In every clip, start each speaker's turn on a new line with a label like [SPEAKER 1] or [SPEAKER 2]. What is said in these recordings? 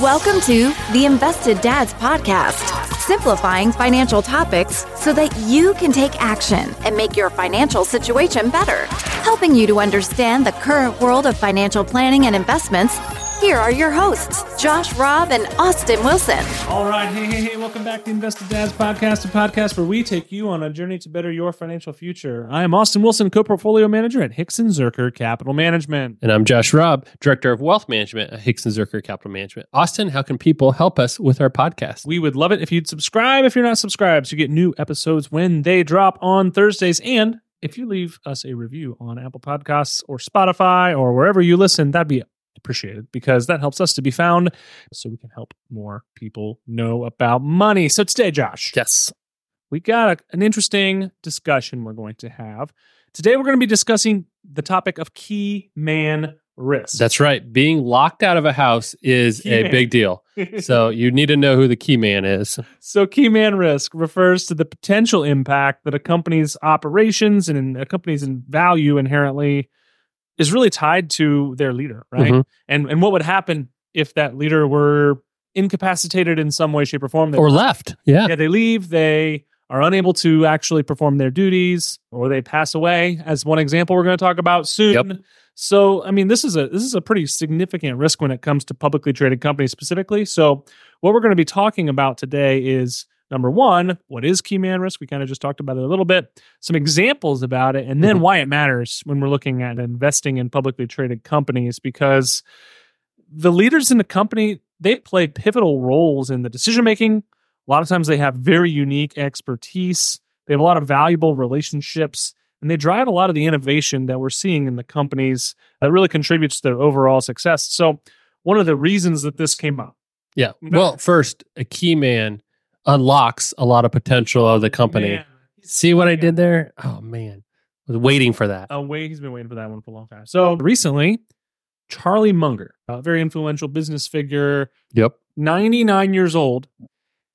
[SPEAKER 1] Welcome to the Invested Dads Podcast, simplifying financial topics so that you can take action and make your financial situation better. Helping you to understand the current world of financial planning and investments here are your hosts, Josh Robb and Austin Wilson.
[SPEAKER 2] All right. Hey, hey, hey. Welcome back to Invested Dads Podcast, a podcast where we take you on a journey to better your financial future. I am Austin Wilson, co portfolio manager at Hixon Zurcher Capital Management.
[SPEAKER 3] And I'm Josh Robb, Director of Wealth Management at Hixon Zurcher Capital Management. Austin, how can people help us with our podcast?
[SPEAKER 2] We would love it if you'd subscribe if you're not subscribed so you get new episodes when they drop on Thursdays. And if you leave us a review on Apple Podcasts or Spotify or wherever you listen, that'd be appreciated because that helps us to be found so we can help more people know about money. So today, Josh,
[SPEAKER 3] Yes.
[SPEAKER 2] we got a, an interesting discussion we're going to have. Today, we're going to be discussing the topic of key man risk.
[SPEAKER 3] That's right. Being locked out of a house is
[SPEAKER 2] Key
[SPEAKER 3] a
[SPEAKER 2] man.
[SPEAKER 3] big deal. So you need to know who the key man is.
[SPEAKER 2] So, key man risk refers to the potential impact that a company's operations and a company's value inherently is really tied to their leader, right?
[SPEAKER 3] Mhm.
[SPEAKER 2] And and what would happen if that leader were incapacitated in some way, shape, or form? They-
[SPEAKER 3] Or left. Yeah.
[SPEAKER 2] yeah, they leave, they are unable to actually perform their duties, or they pass away. As one example, we're going to talk about soon.
[SPEAKER 3] Yep.
[SPEAKER 2] So, I mean, this is a this is a pretty significant risk when it comes to publicly traded companies specifically. So, what we're going to be talking about today is number one, what is key man risk? We kind of just talked about it a little bit. Some examples about it, and then
[SPEAKER 3] Mhm.
[SPEAKER 2] why it matters when we're looking at investing in publicly traded companies because the leaders in the company they play pivotal roles in the decision making a lot of times they have very unique expertise they have a lot of valuable relationships and they drive a lot of the innovation that we're seeing in the companies that really contributes to their overall success so one of the reasons that this came up
[SPEAKER 3] Yeah. Well, first, a key man unlocks a lot of potential of the company.
[SPEAKER 2] Man,
[SPEAKER 3] See what I did there? Oh, man. I was waiting for that.
[SPEAKER 2] Oh, wait, he's been waiting for that one for a long time. So recently, Charlie Munger, a very influential business figure,
[SPEAKER 3] Yep.
[SPEAKER 2] 99 years old,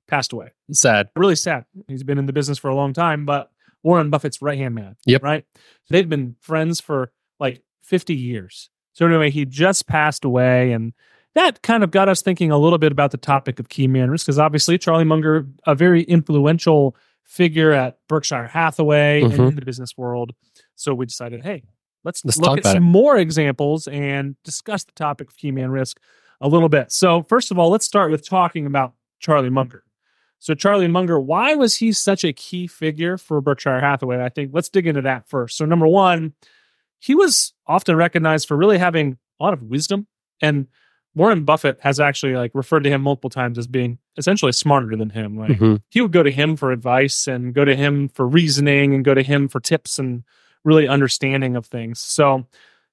[SPEAKER 2] passed away.
[SPEAKER 3] Sad.
[SPEAKER 2] really sad. He's been in the business for a long time, but Warren Buffett's right hand man.
[SPEAKER 3] Yep.
[SPEAKER 2] Right. They've been friends for like 50 years. So anyway, he just passed away, and that kind of got us thinking a little bit about the topic of key man risk, because obviously Charlie Munger, a very influential figure at Berkshire Hathaway and
[SPEAKER 3] Mhm.
[SPEAKER 2] in the business world. So we decided, hey, let's,
[SPEAKER 3] Let's
[SPEAKER 2] look at some more examples and discuss the topic of key man risk a little bit. So first of all, let's start with talking about Charlie Munger. So Charlie Munger, why was he such a key figure for Berkshire Hathaway? I think let's dig into that first. So number one, he was often recognized for really having a lot of wisdom, and Warren Buffett has actually like referred to him multiple times as being essentially smarter than him. Like
[SPEAKER 3] Mhm.
[SPEAKER 2] he would go to him for advice and go to him for reasoning and go to him for tips and really understanding of things. So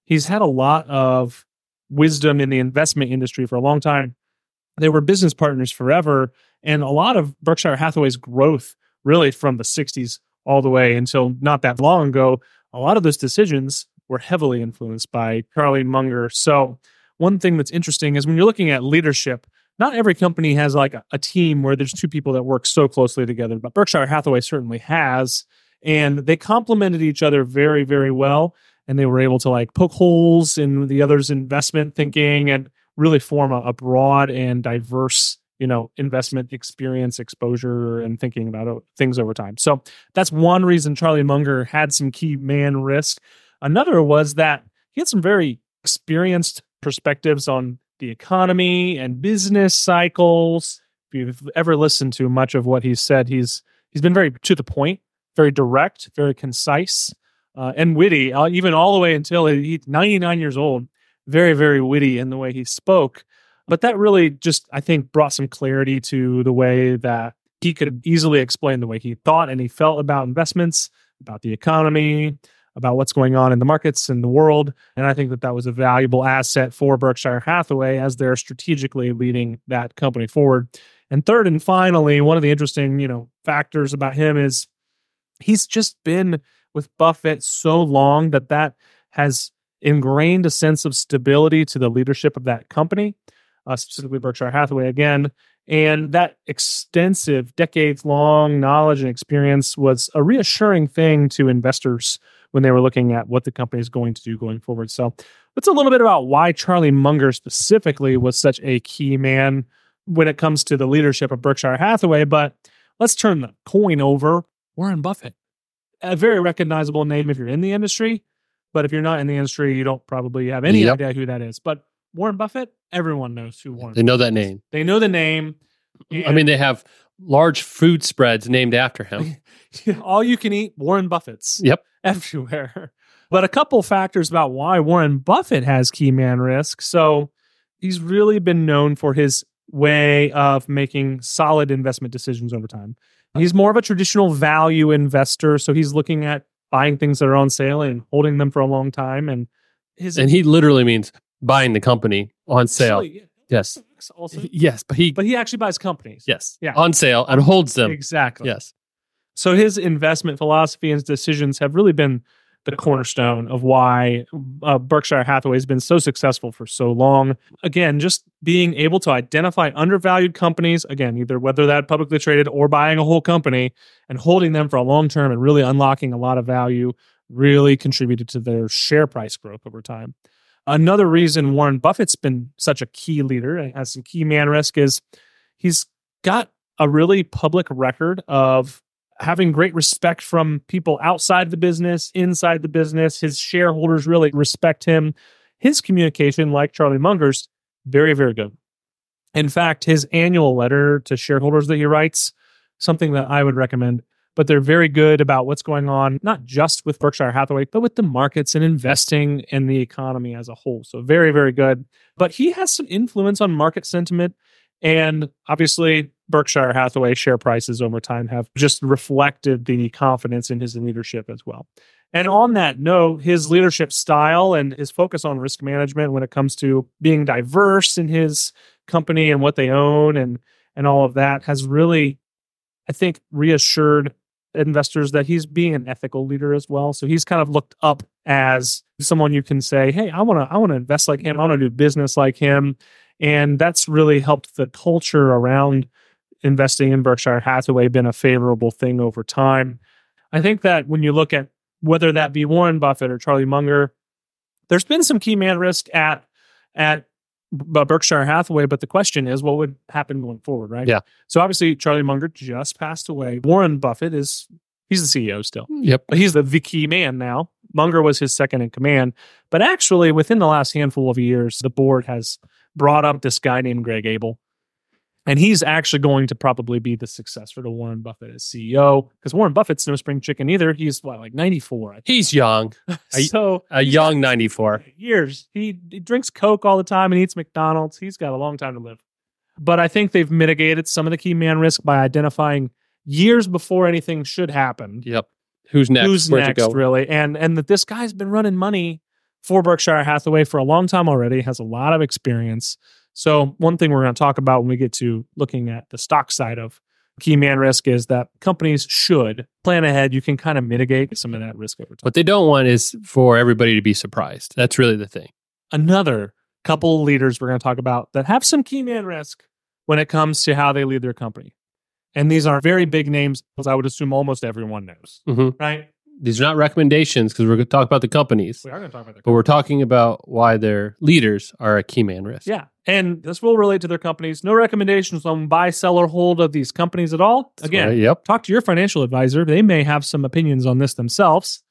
[SPEAKER 2] he's had a lot of wisdom in the investment industry for a long time. They were business partners forever. And a lot of Berkshire Hathaway's growth, really from the 60s all the way until not that long ago, a lot of those decisions were heavily influenced by Charlie Munger. So, one thing that's interesting is when you're looking at leadership, not every company has like a, a team where there's two people that work so closely together, but Berkshire Hathaway certainly has. And they complemented each other very, very well. And they were able to like poke holes in the other's investment thinking and really form a, a broad and diverse, you know, investment experience, exposure, and thinking about things over time. So that's one reason Charlie Munger had some key man risk. Another was that he had some very experienced perspectives on the economy and business cycles. If you've ever listened to much of what he's said, he's he's been very to the point, very direct, very concise, uh, and witty. Uh, even all the way until he- he's 99 years old, very very witty in the way he spoke. But that really just I think brought some clarity to the way that he could easily explain the way he thought and he felt about investments, about the economy, about what's going on in the markets and the world. And I think that that was a valuable asset for Berkshire Hathaway as they're strategically leading that company forward. And third and finally, one of the interesting, you know, factors about him is he's just been with Buffett so long that that has ingrained a sense of stability to the leadership of that company, uh, specifically Berkshire Hathaway again. And that extensive, decades long knowledge and experience was a reassuring thing to investors when they were looking at what the company is going to do going forward. So that's a little bit about why Charlie Munger specifically was such a key man when it comes to the leadership of Berkshire Hathaway. But let's turn the coin over. Warren Buffett, a very recognizable name if you're in the industry, but if you're not in the industry, you don't probably have any
[SPEAKER 3] Yep.
[SPEAKER 2] idea who that is. But Warren Buffett, everyone knows who Warren.
[SPEAKER 3] They know that name.
[SPEAKER 2] They know the name.
[SPEAKER 3] I mean, they have large food spreads named after him.
[SPEAKER 2] all you can eat Warren Buffett's
[SPEAKER 3] Yep.
[SPEAKER 2] everywhere. But a couple factors about why Warren Buffett has key man risk. So he's really been known for his way of making solid investment decisions over time. He's more of a traditional value investor. So he's looking at buying things that are on sale and holding them for a long time. And his
[SPEAKER 3] And he literally means buying the company on sale.
[SPEAKER 2] Actually, yeah,
[SPEAKER 3] Yes.
[SPEAKER 2] Also,
[SPEAKER 3] Yes, but he
[SPEAKER 2] but he actually buys companies.
[SPEAKER 3] yes,
[SPEAKER 2] Yeah.
[SPEAKER 3] on sale and holds them.
[SPEAKER 2] Exactly.
[SPEAKER 3] Yes.
[SPEAKER 2] So his investment philosophy and his decisions have really been the cornerstone of why uh, Berkshire Hathaway has been so successful for so long. Again, just being able to identify undervalued companies, again, either whether that publicly traded or buying a whole company and holding them for a long term and really unlocking a lot of value really contributed to their share price growth over time. Another reason Warren Buffett's been such a key leader and has some key man risk is he's got a really public record of having great respect from people outside the business, inside the business. His shareholders really respect him. His communication, like Charlie Munger's, very, very good. In fact, his annual letter to shareholders that he writes, something that I would recommend, but they're very good about what's going on, not just with Berkshire Hathaway, but with the markets and investing and the economy as a whole. So, very, very good. But he has some influence on market sentiment. And obviously, Berkshire Hathaway share prices over time have just reflected the confidence in his leadership as well. And on that note, his leadership style and his focus on risk management when it comes to being diverse in his company and what they own and and all of that has really, I think, reassured investors that he's being an ethical leader as well. So he's kind of looked up as someone you can say, "Hey, I want to I want to invest like him. I want to do business like him." And that's really helped the culture around investing in Berkshire Hathaway been a favorable thing over time. I think that when you look at whether that be Warren Buffett or Charlie Munger, there's been some key man risk at at uh, Berkshire Hathaway, but the question is, what would happen going forward, right?
[SPEAKER 3] Yeah.
[SPEAKER 2] So obviously, Charlie Munger just passed away. Warren Buffett is he's the CEO still, hmm.
[SPEAKER 3] Yep.
[SPEAKER 2] but he's the, the key man now. Munger was his second in command, but actually, within the last handful of years, the board has brought up this guy named Greg Abel. And he's actually going to probably be the successor to Warren Buffett as CEO because Warren Buffett's no spring chicken either. He's what, like 94,
[SPEAKER 3] He's young,
[SPEAKER 2] so
[SPEAKER 3] a young 94.
[SPEAKER 2] years. He, he drinks Coke all the time and eats McDonald's. He's got a long time to live. But I think they've mitigated some of the key man risk by identifying years before anything should happen.
[SPEAKER 3] Yep. Who's next?
[SPEAKER 2] Who's
[SPEAKER 3] Where'd
[SPEAKER 2] next, really? And and that this guy's been running money for Berkshire Hathaway for a long time already, has a lot of experience. So one thing we're going to talk about when we get to looking at the stock side of key man risk is that companies should plan ahead. You can kind of mitigate some of that risk over time.
[SPEAKER 3] What they don't want is for everybody to be surprised. That's really the thing.
[SPEAKER 2] another couple leaders we're going to talk about that have some key man risk when it comes to how they lead their company. And these are very big names, I would assume almost everyone knows,
[SPEAKER 3] Mhm.
[SPEAKER 2] right?
[SPEAKER 3] These are not recommendations because we're going to talk about the companies,
[SPEAKER 2] We are going to talk about
[SPEAKER 3] but we're talking about why their leaders are a key man risk.
[SPEAKER 2] Yeah. And this will relate to their companies. No recommendations on buy, sell, or hold of these companies at all. Again,
[SPEAKER 3] Right, yep.
[SPEAKER 2] talk to your financial advisor. They may have some opinions on this themselves.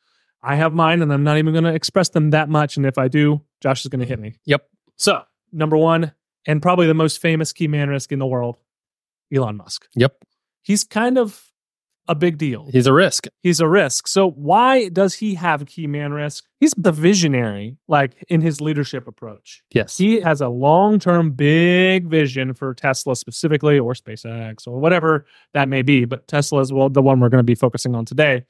[SPEAKER 2] I have mine, and I'm not even going to express them that much. And if I do, Josh is going to hit me.
[SPEAKER 3] Yep.
[SPEAKER 2] So, number one, and probably the most famous key man risk in the world, Elon Musk.
[SPEAKER 3] Yep.
[SPEAKER 2] He's kind of a big deal.
[SPEAKER 3] He's a risk.
[SPEAKER 2] He's a risk. So, why does he have key man risk? He's the visionary, like in his leadership approach.
[SPEAKER 3] Yes.
[SPEAKER 2] He has a long term, big vision for Tesla specifically, or SpaceX, or whatever that may be. But Tesla is well, the one we're going to be focusing on today.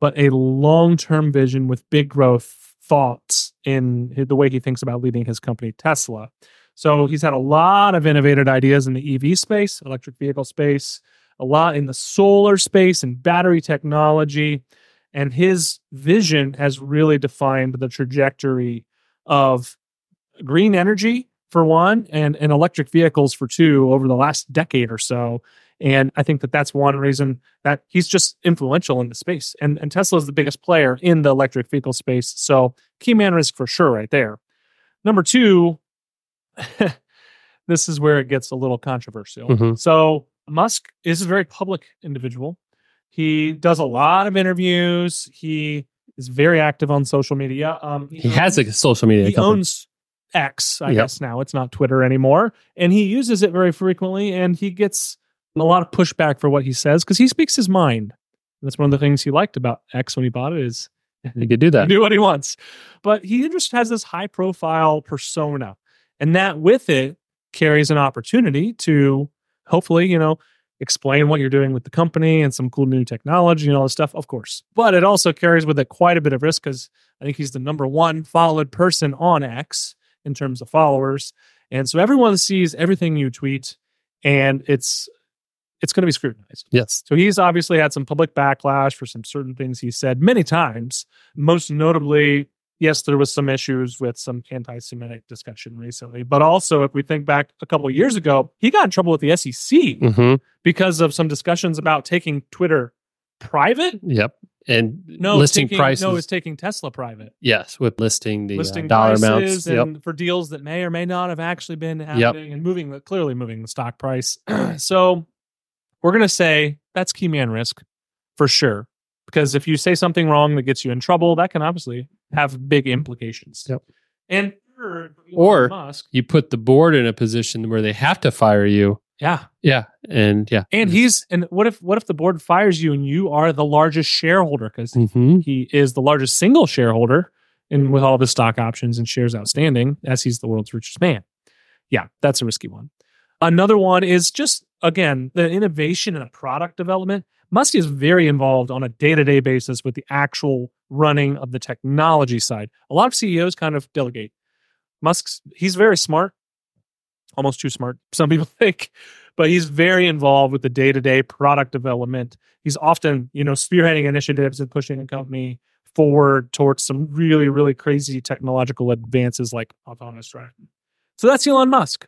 [SPEAKER 2] But a long term vision with big growth thoughts in the way he thinks about leading his company, Tesla. So he's had a lot of innovative ideas in the EV space, electric vehicle space, a lot in the solar space and battery technology. And his vision has really defined the trajectory of green energy for one and, and electric vehicles for two over the last decade or so And I think that that's one reason that he's just influential in the space. And, and Tesla is the biggest player in the electric vehicle space. So key man risk for sure, right there. Number two, this is where it gets a little controversial.
[SPEAKER 3] Mhm.
[SPEAKER 2] So Musk is a very public individual. He does a lot of interviews. He is very active on social media. Um,
[SPEAKER 3] He has a social media
[SPEAKER 2] he
[SPEAKER 3] company.
[SPEAKER 2] owns X, I
[SPEAKER 3] Yep.
[SPEAKER 2] guess now it's not Twitter anymore, and he uses it very frequently, and he gets a lot of pushback for what he says because he speaks his mind. That's one of the things he liked about X when he bought it is
[SPEAKER 3] he could do that.
[SPEAKER 2] do what he wants, but he just has this high profile persona, and that with it carries an opportunity to hopefully, you know, explain what you're doing with the company and some cool new technology and all this stuff, of course. But it also carries with it quite a bit of risk because I think he's the number one followed person on X in terms of followers. And so everyone sees everything you tweet and it's it's going to be scrutinized.
[SPEAKER 3] Yes.
[SPEAKER 2] So he's obviously had some public backlash for some certain things he said many times. Most notably, yes, there was some issues with some anti-Semitic discussion recently, but also if we think back a couple of years ago, he got in trouble with the SEC
[SPEAKER 3] hmm
[SPEAKER 2] because of some discussions about taking Twitter private.
[SPEAKER 3] Yep. And
[SPEAKER 2] No,
[SPEAKER 3] listing
[SPEAKER 2] taking,
[SPEAKER 3] prices.
[SPEAKER 2] No, it's taking Tesla private.
[SPEAKER 3] yes, with listing the uh,
[SPEAKER 2] listing
[SPEAKER 3] dollar amounts.
[SPEAKER 2] and
[SPEAKER 3] Yep.
[SPEAKER 2] for deals that may or may not have actually been happening and moving the clearly moving the stock price. so we're gonna say that's key man risk for sure. Because if you say something wrong that gets you in trouble, that can obviously have big implications.
[SPEAKER 3] Yep.
[SPEAKER 2] And third, Elon
[SPEAKER 3] Or-
[SPEAKER 2] Musk,
[SPEAKER 3] You put the board in a position where they have to fire you.
[SPEAKER 2] yeah.
[SPEAKER 3] Yeah. And yeah.
[SPEAKER 2] And he's and what if what if the board fires you and you are the largest shareholder? Because
[SPEAKER 3] hmm
[SPEAKER 2] he is the largest single shareholder and with all of his stock options and shares outstanding as he's the world's richest man yeah that's a risky one another one is just again the innovation and the product development musk is very involved on a day-to-day basis with the actual running of the technology side. A lot of ceos kind of delegate. Musk's he's very smart almost too smart some people think but he's very involved with the day-to-day product development. He's often you know spearheading initiatives and pushing a company forward towards some really really crazy technological advances like autonomous driving. So that's elon musk.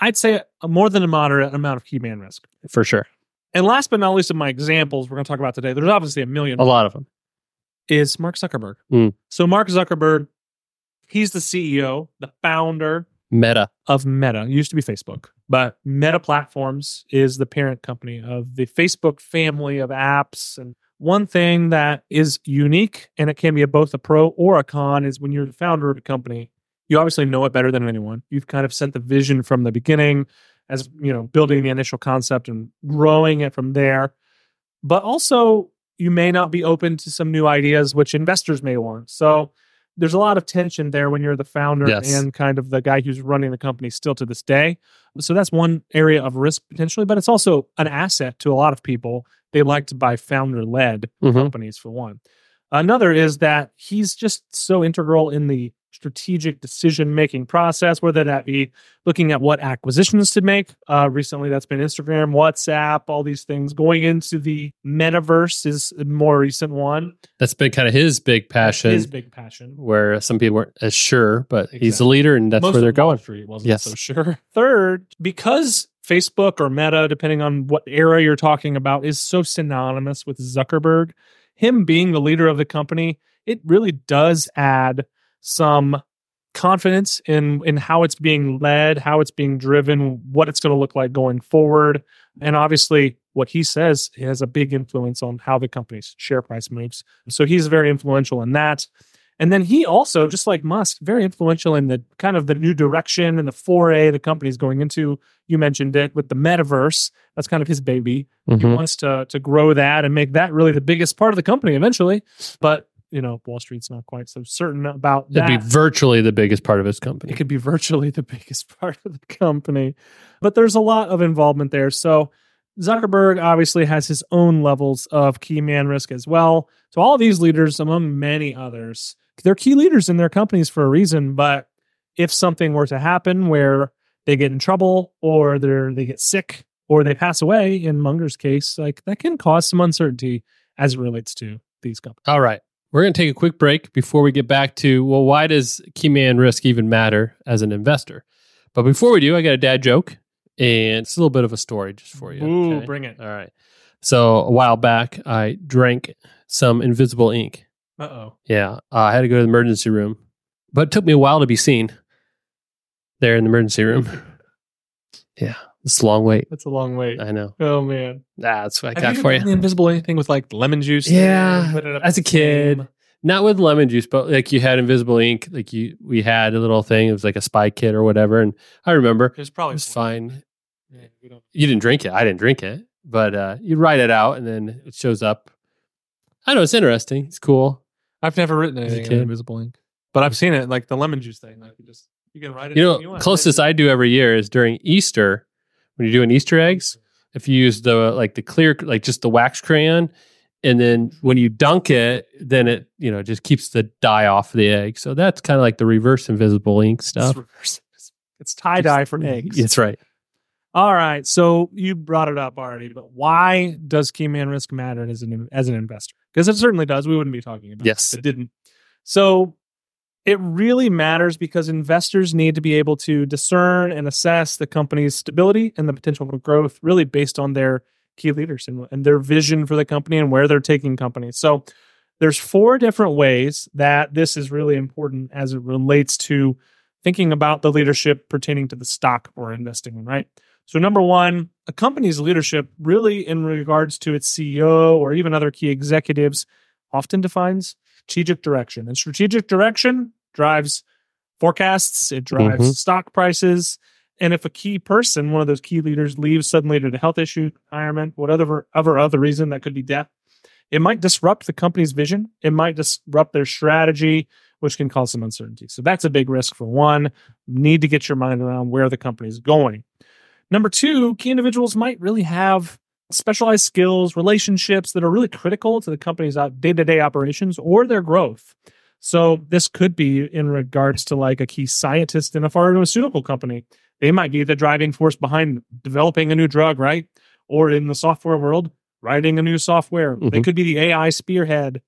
[SPEAKER 2] I'd say a more than a moderate amount of key man risk.
[SPEAKER 3] For sure.
[SPEAKER 2] and last but not least of my examples we're going to talk about today there's obviously a million
[SPEAKER 3] A lot of them.
[SPEAKER 2] Is mark zuckerberg
[SPEAKER 3] Mm.
[SPEAKER 2] so mark zuckerberg he's the ceo the founder
[SPEAKER 3] Meta.
[SPEAKER 2] of Meta. It used to be Facebook, but Meta Platforms is the parent company of the Facebook family of apps. And one thing that is unique, and it can be a, both a pro or a con, is when you're the founder of a company, you obviously know it better than anyone. You've kind of set the vision from the beginning, as you know, building the initial concept and growing it from there. But also, you may not be open to some new ideas, which investors may want. So there's a lot of tension there when you're the founder
[SPEAKER 3] Yes.
[SPEAKER 2] and kind of the guy who's running the company still to this day. So that's one area of risk potentially, but it's also an asset to a lot of people. They like to buy founder led
[SPEAKER 3] Mhm.
[SPEAKER 2] companies for one. Another is that he's just so integral in the strategic decision making process, whether that be looking at what acquisitions to make. Uh, recently, that's been Instagram, WhatsApp, all these things. Going into the metaverse is a more recent one.
[SPEAKER 3] That's been kind of his big passion,
[SPEAKER 2] His big passion.
[SPEAKER 3] where some people weren't as sure, but he's the leader and that's
[SPEAKER 2] Most
[SPEAKER 3] where they're going.
[SPEAKER 2] Street wasn't
[SPEAKER 3] Yes.
[SPEAKER 2] so sure. Third, because Facebook or Meta, depending on what era you're talking about, is so synonymous with Zuckerberg, him being the leader of the company, it really does add some confidence in in how it's being led, how it's being driven, what it's going to look like going forward, and obviously what he says has a big influence on how the company's share price moves. So he's very influential in that. And then he also, just like Musk, very influential in the kind of the new direction and the foray the company's going into. You mentioned it with the metaverse. That's kind of his baby. He
[SPEAKER 3] Mhm.
[SPEAKER 2] wants to to grow that and make that really the biggest part of the company eventually. But you know, Wall Street's not quite so certain about that.
[SPEAKER 3] It'd be virtually the biggest part of his company.
[SPEAKER 2] It could be virtually the biggest part of the company, but there's a lot of involvement there. So Zuckerberg obviously has his own levels of key man risk as well. So all these leaders, among many others, they're key leaders in their companies for a reason. But if something were to happen where they get in trouble or they they get sick or they pass away, in Munger's case, like that can cause some uncertainty as it relates to these companies.
[SPEAKER 3] All right. We're going to take a quick break before we get back to, well, why does key man risk even matter as an investor? But before we do, I got a dad joke. And it's a little bit of a story just for you.
[SPEAKER 2] Ooh,
[SPEAKER 3] okay?
[SPEAKER 2] bring it.
[SPEAKER 3] All right. So a while back, I drank some invisible ink.
[SPEAKER 2] Uh oh.
[SPEAKER 3] Yeah, uh, I had to go to the emergency room, but it took me a while to be seen there in the emergency room. yeah, it's a long wait.
[SPEAKER 2] That's a long wait.
[SPEAKER 3] I know.
[SPEAKER 2] Oh man.
[SPEAKER 3] That's what I
[SPEAKER 2] Have
[SPEAKER 3] got
[SPEAKER 2] you
[SPEAKER 3] for
[SPEAKER 2] done
[SPEAKER 3] you.
[SPEAKER 2] The invisible anything with like lemon juice.
[SPEAKER 3] Yeah,
[SPEAKER 2] put it up
[SPEAKER 3] as a kid.
[SPEAKER 2] flame?
[SPEAKER 3] Not with lemon juice, but like you had invisible ink. Like you, we had a little thing. It was like a spy kit or whatever. And I remember
[SPEAKER 2] It was
[SPEAKER 3] it
[SPEAKER 2] probably
[SPEAKER 3] was fine.
[SPEAKER 2] Yeah, we don't-
[SPEAKER 3] You didn't drink it. I didn't drink it, but uh, you write it out and then it shows up. I know it's interesting. It's cool.
[SPEAKER 2] I've never written
[SPEAKER 3] a
[SPEAKER 2] anything in
[SPEAKER 3] kid.
[SPEAKER 2] invisible ink, but I've seen it like the lemon juice thing. Like you just you can write it.
[SPEAKER 3] You know,
[SPEAKER 2] anything want.
[SPEAKER 3] closest I do every year is during Easter when you're doing Easter eggs. If you use the like the clear, like just the wax crayon, and then when you dunk it, then it you know just keeps the dye off the egg. So that's kind of like the reverse invisible ink stuff.
[SPEAKER 2] reverse. It's tie dye for mm, eggs.
[SPEAKER 3] That's right.
[SPEAKER 2] All right. So you brought it up already, but why does key man risk matter as an as an investor? Because it certainly does. We wouldn't be talking about
[SPEAKER 3] Yes.
[SPEAKER 2] it it didn't. So it really matters because investors need to be able to discern and assess the company's stability and the potential for growth really based on their key leaders and, and their vision for the company and where they're taking companies. So there's four different ways that this is really important as it relates to thinking about the leadership pertaining to the stock we're investing in, right? So, number one, a company's leadership, really in regards to its CEO or even other key executives, often defines strategic direction. And strategic direction drives forecasts, it drives
[SPEAKER 3] Mhm.
[SPEAKER 2] stock prices. And if a key person, one of those key leaders, leaves suddenly due to health issue, retirement, whatever other other reason that could be death, it might disrupt the company's vision. It might disrupt their strategy, which can cause some uncertainty. So that's a big risk for one. Need to get your mind around where the company is going. Number two, key individuals might really have specialized skills, relationships that are really critical to the company's day to day operations or their growth. So this could be in regards to like a key scientist in a pharmaceutical company. They might be the driving force behind developing a new drug, right? Or in the software world, writing a new software. They
[SPEAKER 3] Mhm.
[SPEAKER 2] could be the AI spearhead.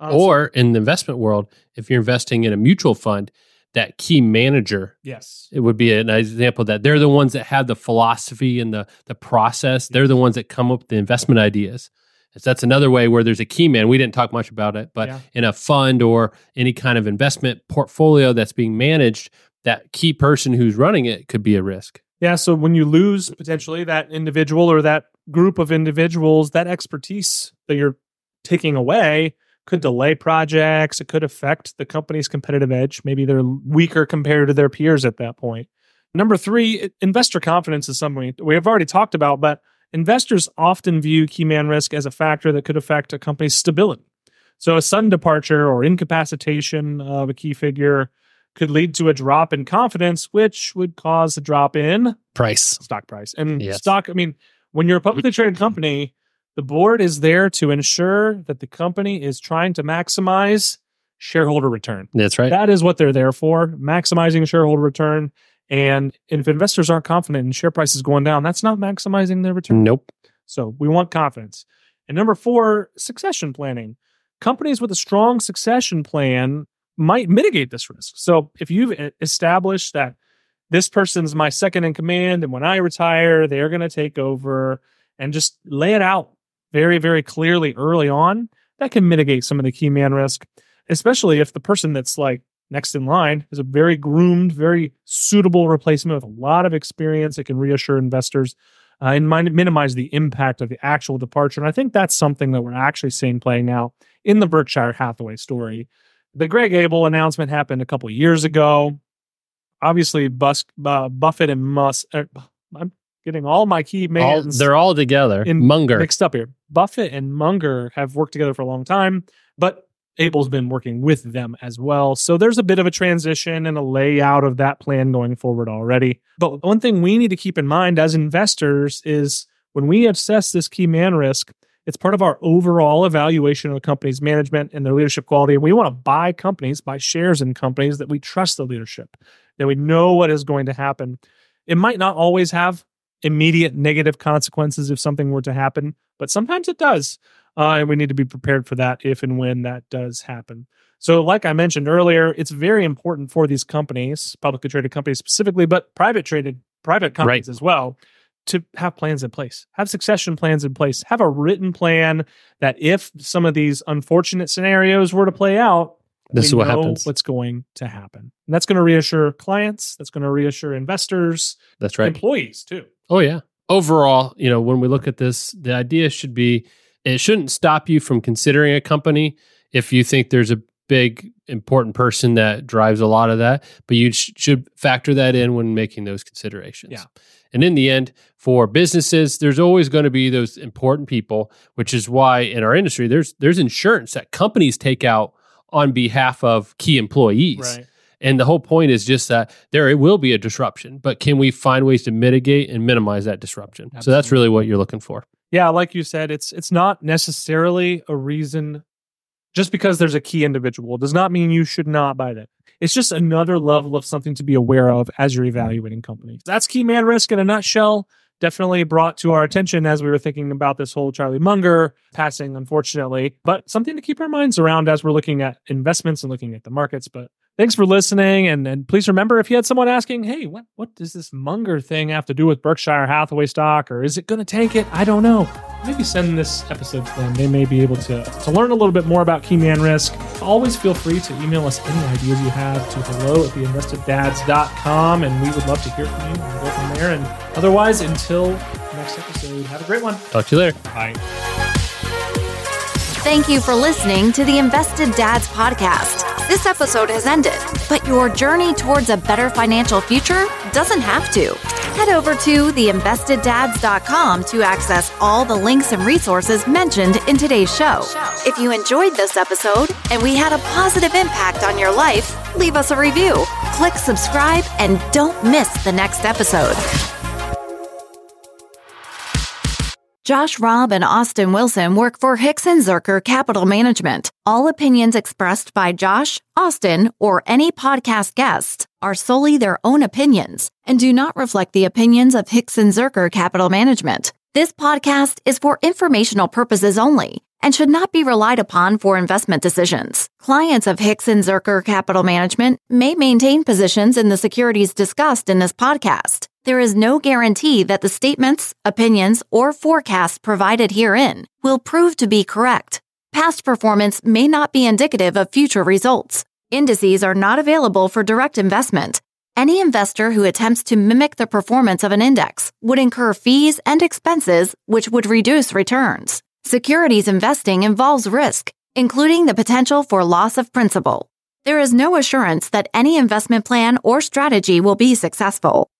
[SPEAKER 2] Uh, so-
[SPEAKER 3] Or in the investment world, if you're investing in a mutual fund, that key manager
[SPEAKER 2] yes,
[SPEAKER 3] it would be an example that they're the ones that have the philosophy and the the process. They're the ones that come up with the investment ideas. So that's another way where there's a key man. We didn't talk much about it, but
[SPEAKER 2] Yeah.
[SPEAKER 3] in a fund or any kind of investment portfolio that's being managed, that key person who's running it could be a risk.
[SPEAKER 2] Yeah. So when you lose potentially that individual or that group of individuals, that expertise that you're taking away could delay projects. It could affect the company's competitive edge. Maybe they're weaker compared to their peers at that point. Number three, investor confidence is something we have already talked about, but investors often view key man risk as a factor that could affect a company's stability. So a sudden departure or incapacitation of a key figure could lead to a drop in confidence, which would cause a drop in
[SPEAKER 3] Price.
[SPEAKER 2] stock price. And
[SPEAKER 3] Yes.
[SPEAKER 2] stock, I mean, when you're a publicly traded company, the board is there to ensure that the company is trying to maximize shareholder return.
[SPEAKER 3] That's right.
[SPEAKER 2] That is what they're there for, maximizing shareholder return. And if investors aren't confident and share price is going down, that's not maximizing their return.
[SPEAKER 3] nope.
[SPEAKER 2] So we want confidence. And number four, succession planning. Companies with a strong succession plan might mitigate this risk. So if you've established that this person's my second in command, and when I retire, they're going to take over and just lay it out very, very clearly early on, that can mitigate some of the key man risk, especially if the person that's like next in line is a very groomed, very suitable replacement with a lot of experience. It can reassure investors uh, and min- minimize the impact of the actual departure. And I think that's something that we're actually seeing playing now in the Berkshire Hathaway story. The Greg Abel announcement happened a couple years ago. Obviously, uh, Buffett and Musk. Uh, I'm getting all my key
[SPEAKER 3] All, they're all together.
[SPEAKER 2] in-
[SPEAKER 3] Munger.
[SPEAKER 2] mixed up here. Buffett and Munger have worked together for a long time, but Abel's been working with them as well. So there's a bit of a transition and a layout of that plan going forward already. But one thing we need to keep in mind as investors is when we assess this key man risk, it's part of our overall evaluation of a company's management and their leadership quality. And we want to buy companies, buy shares in companies that we trust the leadership, that we know what is going to happen. It might not always have immediate negative consequences if something were to happen, but sometimes it does. Uh, and we need to be prepared for that if and when that does happen. So, like I mentioned earlier, it's very important for these companies, publicly traded companies specifically, but private traded private companies as well to have plans in place, have succession plans in place, have a written plan that if some of these unfortunate scenarios were to play out,
[SPEAKER 3] This is what happens.
[SPEAKER 2] What's going to happen? And that's going to reassure clients. That's going to reassure investors,
[SPEAKER 3] That's right.
[SPEAKER 2] employees too.
[SPEAKER 3] Oh yeah. Overall, you know, when we look at this, the idea should be it shouldn't stop you from considering a company if you think there's a big important person that drives a lot of that, but you sh- should factor that in when making those considerations.
[SPEAKER 2] Yeah.
[SPEAKER 3] And in the end, for businesses, there's always going to be those important people, which is why in our industry there's there's insurance that companies take out on behalf of key employees.
[SPEAKER 2] Right.
[SPEAKER 3] And the whole point is just that there it will be a disruption, but can we find ways to mitigate and minimize that disruption? So that's really what you're looking for.
[SPEAKER 2] Yeah, like you said, it's it's not necessarily a reason just because there's a key individual does not mean you should not buy that. It's just another level of something to be aware of as you're evaluating companies. That's key man risk in a nutshell. Definitely brought to our attention as we were thinking about this whole Charlie Munger passing, unfortunately, but something to keep our minds around as we're looking at investments and looking at the markets. But thanks for listening. And, and please remember if you had someone asking, hey, what, what does this Munger thing have to do with Berkshire Hathaway stock? Or is it going to tank it? I don't know. Maybe send this episode to them. They may be able to, to learn a little bit more about key man risk. Always feel free to email us any ideas you have to hello at theinvesteddads.com. And we would love to hear from you and go from there. And otherwise, until next episode, have a great one.
[SPEAKER 3] Talk to you later.
[SPEAKER 2] Bye.
[SPEAKER 1] Thank you for listening to the Invested Dads podcast. This episode has ended, but your journey towards a better financial future doesn't have to. Head over to theinvesteddads.com to access all the links and resources mentioned in today's show. If you enjoyed this episode and we had a positive impact on your life, leave us a review, click subscribe, and don't miss the next episode. Josh Robb and Austin Wilson work for Hixon Zurcher Capital Management. All opinions expressed by Josh, Austin, or any podcast guests are solely their own opinions and do not reflect the opinions of Hixon Zurcher Capital Management. This podcast is for informational purposes only and should not be relied upon for investment decisions. Clients of Hixon Zurcher Capital Management may maintain positions in the securities discussed in this podcast. There is no guarantee that the statements, opinions, or forecasts provided herein will prove to be correct. Past performance may not be indicative of future results. Indices are not available for direct investment. Any investor who attempts to mimic the performance of an index would incur fees and expenses which would reduce returns. Securities investing involves risk, including the potential for loss of principal. There is no assurance that any investment plan or strategy will be successful.